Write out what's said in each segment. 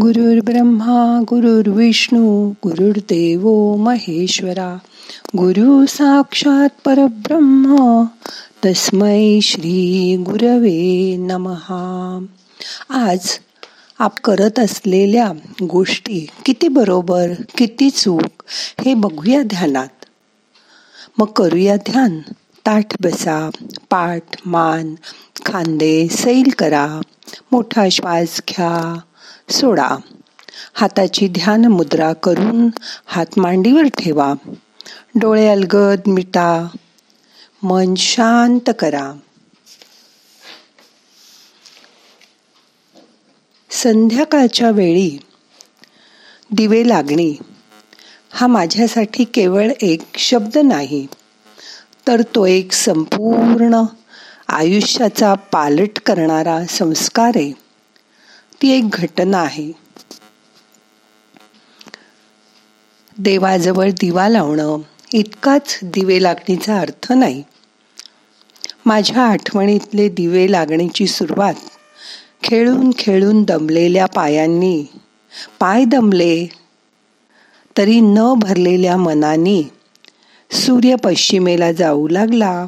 गुरुर्ब्रह्मा गुरुर्विष्णू गुरुर्देव महेश्वरा गुरु साक्षात परब्रह्म तस्मै श्री गुरवे नमहा आज आप करत असलेल्या गोष्टी किती बरोबर किती चूक हे बघूया ध्यानात. मग करूया ध्यान. ताठ बसा पाठ मान खांदे सैल करा मोठा श्वास घ्या. सोडा. हाताची ध्यान मुद्रा करून हात मांडीवर ठेवा. डोळे अलगद मिटा. मन शांत करा. संध्याकाळच्या वेळी दिवे लागणे हा माझ्यासाठी केवळ एक शब्द नाही तर तो एक संपूर्ण आयुष्याचा पालट करणारा संस्कार आहे. ती एक घटना आहे. देवाजवळ दिवा लावणं इतकाच दिवे लागणीचा अर्थ नाही. माझ्या आठवणीतले दिवे लागण्याची सुरुवात खेळून खेळून दमलेल्या पायांनी पाय दमले तरी न भरलेल्या मनाने सूर्य पश्चिमेला जाऊ लागला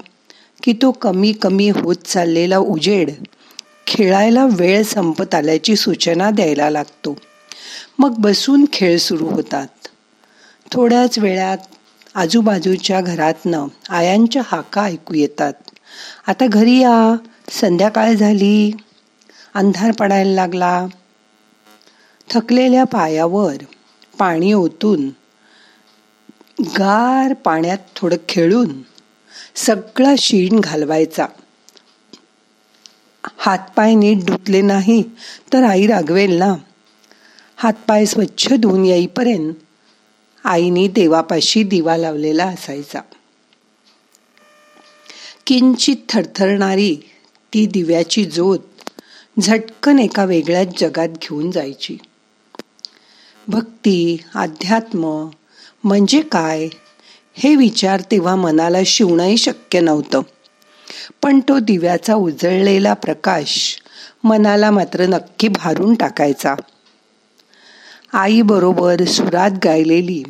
की तो कमी कमी होत चाललेला उजेड खेळायला वेळ संपत आल्याची सूचना द्यायला लागतो. मग बसून खेळ सुरू होतात. थोड्याच वेळात आजूबाजूच्या घरातनं आयांच्या हाका ऐकू येतात. आता घरी या. संध्याकाळ झाली. अंधार पडायला लागला. थकलेल्या पायावर पाणी ओतून गार पाण्यात थोडं खेळून सगळा शीण घालवायचा. हातपाय नीट धुतले नाही तर आई रागवेल ना. हातपाय स्वच्छ धुवून येईपर्यंत आईने देवापाशी दिवा लावलेला असायचा. किंचित थरथरणारी ती दिव्याची ज्योत झटकन एका वेगळ्याच जगात घेऊन जायची. भक्ती अध्यात्म म्हणजे काय हे विचार तेव्हा मनाला शिवणंही शक्य नव्हतं. पण तो दिव्याचा उजळलेला प्रकाश मनाला मात्र नक्की भारून टाकायचा. आई बरोबर सुरात गायलेली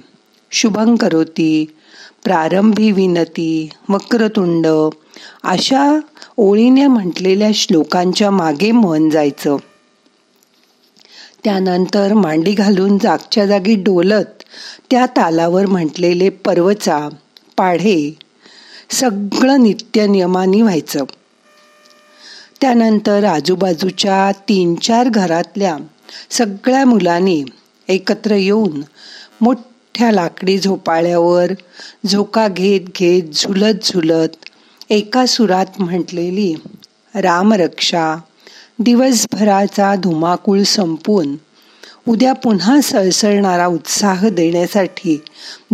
शुभं करोती प्रारंभी विनती वक्रतुंड अशा ओळीने म्हटलेल्या श्लोकांच्या मागे मन जायचं. त्यानंतर मांडी घालून जागच्या जागी डोलत त्या तालावर म्हटलेले पर्वचा पाढे सगळं नित्य नियमानी व्हायचं. त्यानंतर आजूबाजूच्या तीन चार घरातल्या सगळ्या मुलांनी एकत्र येऊन मोठ्या लाकडी झोपाळ्यावर झोका घेत घेत झुलत झुलत एका सुरात म्हटलेली रामरक्षा दिवसभराचा धुमाकूळ संपून उद्या पुन्हा सळसळणारा उत्साह देण्यासाठी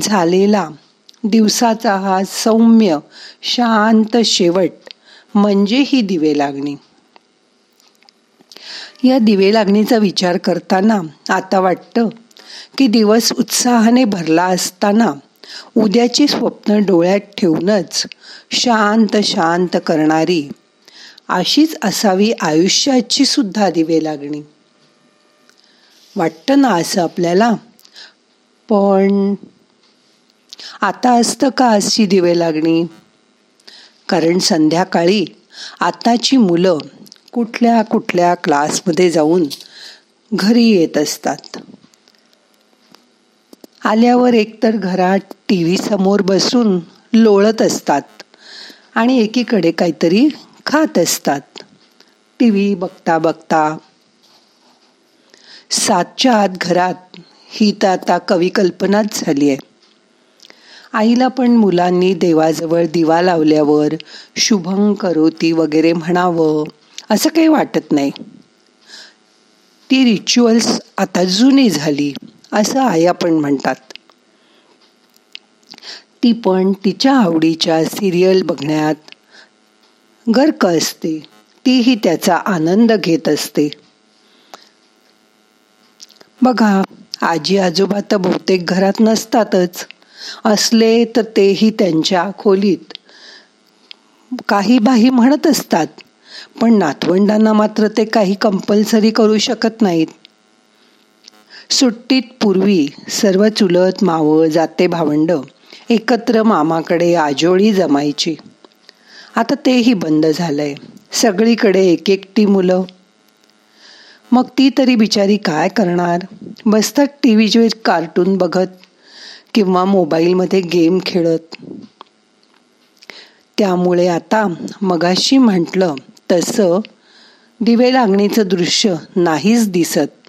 झालेला दिवसाचा हा सौम्य शांत शेवट म्हणजे ही दिवे लागणी. या दिवे लागणीचा विचार करताना आता वाटतं की दिवस उत्साहाने भरला असताना उद्याची स्वप्न डोळ्यात ठेवूनच शांत शांत करणारी अशीच असावी आयुष्याची सुद्धा दिवे लागणी. वाटतं ना असं आपल्याला? पण आता असतं का आजची दिवे लागणी? कारण संध्याकाळी आताची मुलं कुठल्या कुठल्या क्लासमध्ये जाऊन घरी येत असतात. आल्यावर एकतर घरात टी व्ही समोर बसून लोळत असतात आणि एकीकडे काहीतरी खात असतात. टी व्ही बघता बघता. सातच्या आत घरात ही तर आता कवी कल्पनाच झाली आहे आईला पण मुलांनी देवाजवळ दिवा लावल्यावर शुभं करोती वगैरे म्हणावं असं काही वाटत नाही. ती रिच्युअल्स आता जुनी झाली असं आया पण म्हणतात. ती पण तिच्या आवडीच्या सिरियल बघण्यात गर्क असते तीही त्याचा आनंद घेत असते. बघा आजी आजोबा तर बहुतेक घरात नसतातच. असले तर तेही त्यांच्या खोलीत. काही बाही म्हणत असतात पण नातवंडांना मात्र ते काही कंपल्सरी करू शकत नाहीत. सुट्टीत पूर्वी सर्व चुलत मावळ जाते भावंड एकत्र मामाकडे आजोळी जमायची. आता तेही बंद झालंय सगळीकडे एक एकटी मुलं. मग ती तरी बिचारी काय करणार? बसतात टी व्हीवर कार्टून बघत. किंवा मोबाईलमध्ये गेम खेळत. त्यामुळे आता मगाशी म्हटलं तसं दिवे लागणीचं दृश्य नाहीच दिसत.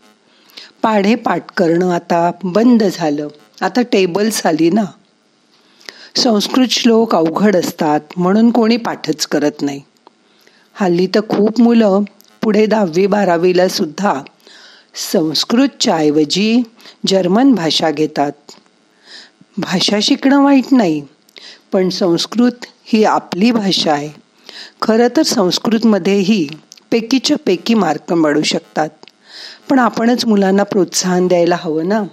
पाढे पाठ करणं आता बंद झालं. आता टेबल्स आली ना. संस्कृत श्लोक अवघड असतात म्हणून कोणी पाठच करत नाही. हल्ली तर खूप मुलं पुढे दहावी बारावीला सुद्धा संस्कृतच्या ऐवजी जर्मन भाषा घेतात. भाषा शिकणं वाईट नाही पण संस्कृत ही आपली भाषा आहे. खरं तर संस्कृतमध्येही पैकीच्या पैकी मार्क मिळू शकतात. पण आपणच मुलांना प्रोत्साहन द्यायला हवं ना?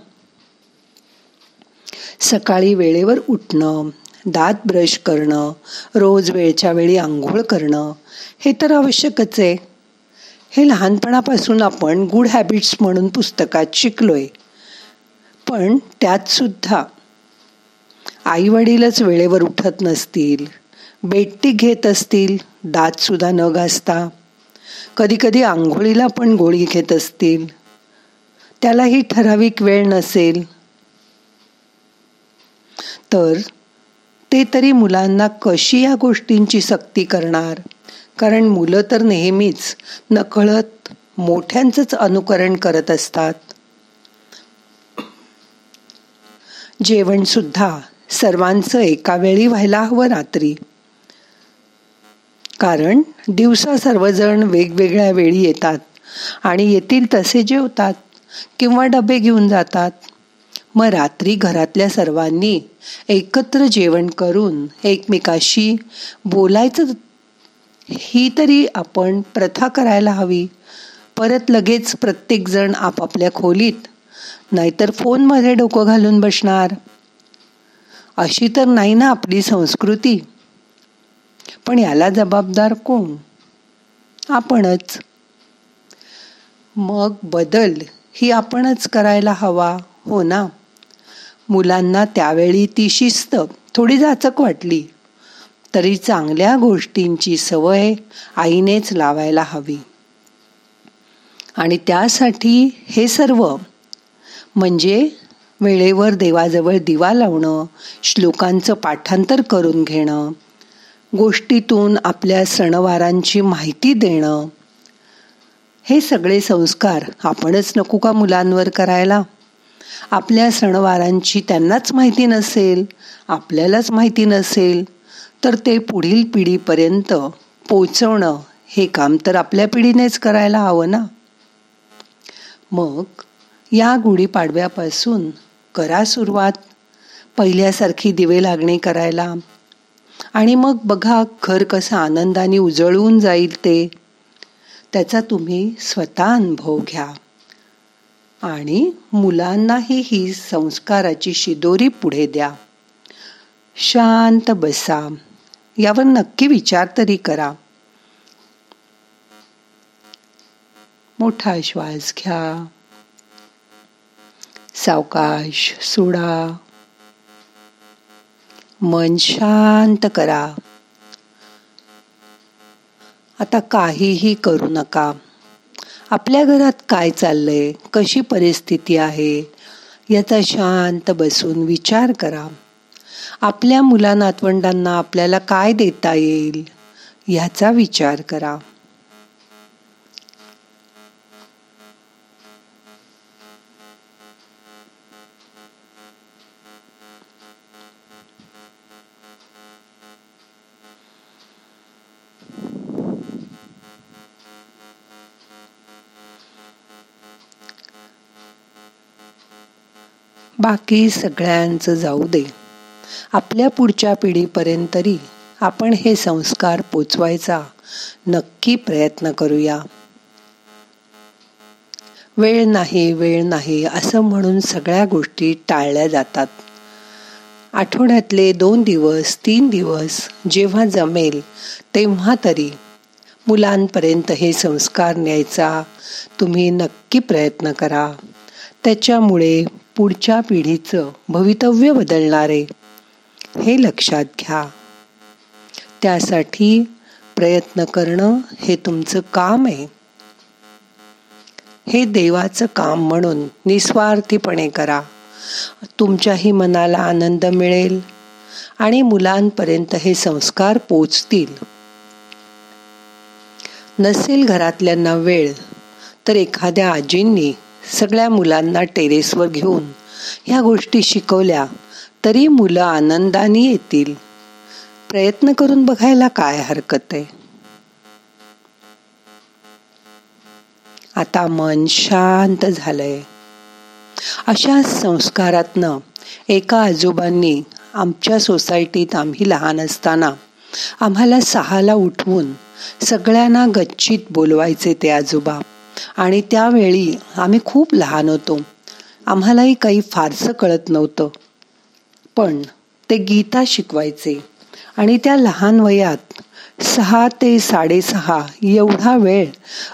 सकाळी वेळेवर उठणं दात ब्रश करणं रोज वेळच्या वेळी आंघोळ करणं हे तर आवश्यकच आहे. हे लहानपणापासून आपण गुड हॅबिट्स म्हणून पुस्तकात शिकलोय. पण त्यातसुद्धा आईवडीलच आई वडीलच वेळेवर उठत नसतील. बेट्टी घेत असतील दात सुद्धा न घासता. कधी कधी आंघोळीला पण गोळी घेत असतील. त्यालाही ठराविक वेळ नसेल. तर ते तरी मुलांना कशी या गोष्टींची सक्ती करणार? कारण मुलं तर नेहमीच नकळत मोठ्यांचंच अनुकरण करत असतात. जेवणसुद्धा सर्वांचं एका वेळी व्हायला हवं रात्री. कारण दिवसा सर्वजण वेगवेगळ्या वेळी येतात आणि येतील तसे जेवतात किंवा डबे घेऊन जातात. मग रात्री घरातल्या सर्वांनी एकत्र जेवण करून एकमेकाशी बोलायचं ही तरी आपण प्रथा करायला हवी. परत लगेच प्रत्येकजण आपापल्या खोलीत नाहीतर फोनमध्ये डोकं घालून बसणार. अशी तर नाही ना आपली संस्कृती. पण याला जबाबदार कोण? आपणच. मग बदल ही आपणच करायला हवा हो ना? मुलांना त्यावेळी ती शिस्त थोडी जाचक वाटली. तरी चांगल्या गोष्टींची सवय आईनेच लावायला हवी. आणि त्यासाठी हे सर्व म्हणजे वेळेवर देवाजवळ दिवा लावणं श्लोकांचं पाठांतर करून घेणं गोष्टीतून आपल्या सणवारांची माहिती देणं. हे सगळे संस्कार आपणच नको का मुलांवर करायला? आपल्या सणवारांची त्यांनाच माहिती नसेल आपल्यालाच माहिती नसेल तर ते पुढील पिढीपर्यंत पोचवणं हे काम तर आपल्या पिढीनेच करायला हवं ना? मग या गुढीपाडव्यापासून करा सुरुवात. पहिल्यासारखी दिवे लागणे करायला. आणि मग बघा घर कसं आनंदाने उजळून जाईल ते. त्याचा तुम्ही स्वतः अनुभव घ्या. आणि मुलांनाही ही संस्काराची शिदोरी पुढे द्या. शांत बसा. यावर नक्की विचार तरी करा. मोठा श्वास घ्या. सावकाश सोडा. मन शांत करा. आता काहीही करू नका. आपल्या घरात काय चाललंय? कशी परिस्थिती आहे? याचा शांत बसून विचार करा. आपल्या मुला नातवंडांना आपल्याला काय देता येईल? याचा विचार करा. बाकी सगळ्यांचं जाऊ दे. आपल्या पुढच्या पिढीपर्यंत तरी आपण हे संस्कार पोचवायचा नक्की प्रयत्न करूया. वेळ नाही वेळ नाही असं म्हणून सगळ्या गोष्टी टाळल्या जातात. आठवड्यातले दोन दिवस तीन दिवस जेव्हा जमेल तेव्हा तरी मुलांपर्यंत हे संस्कार न्यायचा तुम्ही नक्की प्रयत्न करा. त्याच्यामुळे पुढच्या पिढीचं भवितव्य बदलणारे. हे लक्षात घ्या. त्यासाठी प्रयत्न करणं हे तुमचं काम आहे. हे देवाचं काम म्हणून निस्वार्थीपणे करा. तुमच्याही मनाला आनंद मिळेल आणि मुलांपर्यंत हे संस्कार पोचतील. नसेल घरातल्यांना वेळ तर एखाद्या आजींनी सगळ्या मुलांना टेरेसवर घेऊन ह्या गोष्टी शिकवल्या तरी मुलं आनंदाने येतील. प्रयत्न करून बघायला काय हरकत आहे? आता मन शांत झालंय. अशा संस्कारातनं एका आजोबांनी आमच्या सोसायटीत आम्ही लहान असताना आम्हाला सहाला उठवून सगळ्यांना गच्चीत बोलवायचे ते आजोबा. आणि त्यावेळी आम्ही खूप लहान होतो. आम्हालाही काही फारसं कळत नव्हतं. पण ते गीता शिकवायचे आणि त्या लहान वयात सहा ते साडेसहा एवढा वेळ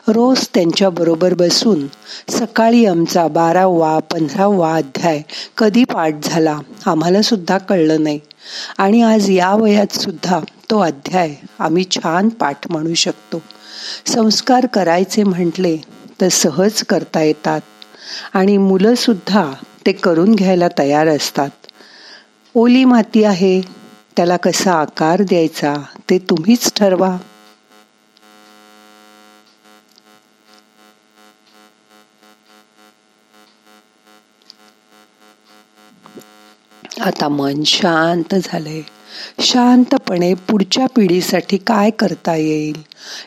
रोज त्यांच्या बरोबर बसून सकाळी आमचा बारावा पंधरावा अध्याय कधी पाठ झाला आम्हाला सुद्धा कळलं नाही. आणि आज या वयात सुद्धा तो अध्याय आम्ही छान पाठ म्हणू शकतो. संस्कार करायचे म्हटले तर सहज करता येतात. आणि मुलं सुद्धा ते करून घ्यायला तयार असतात. ओली माती आहे त्याला कसा आकार द्यायचा ते तुम्हीच ठरवा. आता मन शांत झालंय. शांतपणे पुढच्या पिढीसाठी काय करता येईल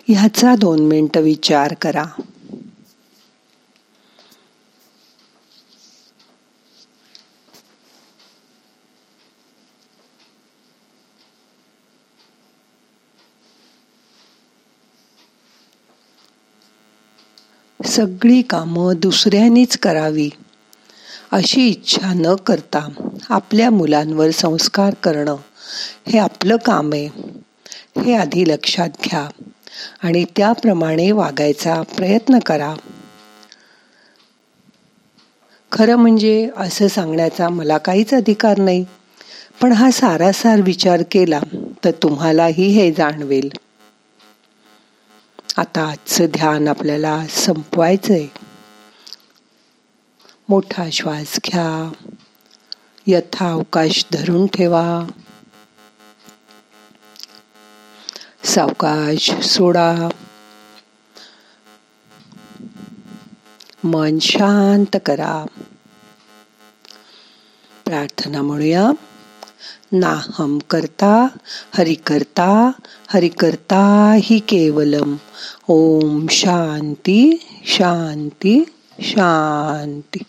ह्याचा दोन मिनटं विचार करा. सगळी कामं दुसऱ्यांनीच करावी अशी इच्छा न करता आपल्या मुलांवर संस्कार करणं. हे आपलं काम आहे. हे आधी लक्षात घ्या आणि त्याप्रमाणे वागायचा प्रयत्न करा. खरं म्हणजे असं सांगण्याचा मला काहीच अधिकार नाही. पण हा सारासार विचार केला तर तुम्हालाही हे जाणवेल. आता आजचं ध्यान आपल्याला संपवायचंय. मोठा श्वास घ्या. यथा अवकाश धरून ठेवा. सावकाश सोडा. मन शांत करा. प्रार्थना म्हणूया नाहम करता हरि करता हरि करता ही केवलम. ओम शांती शांती शांती.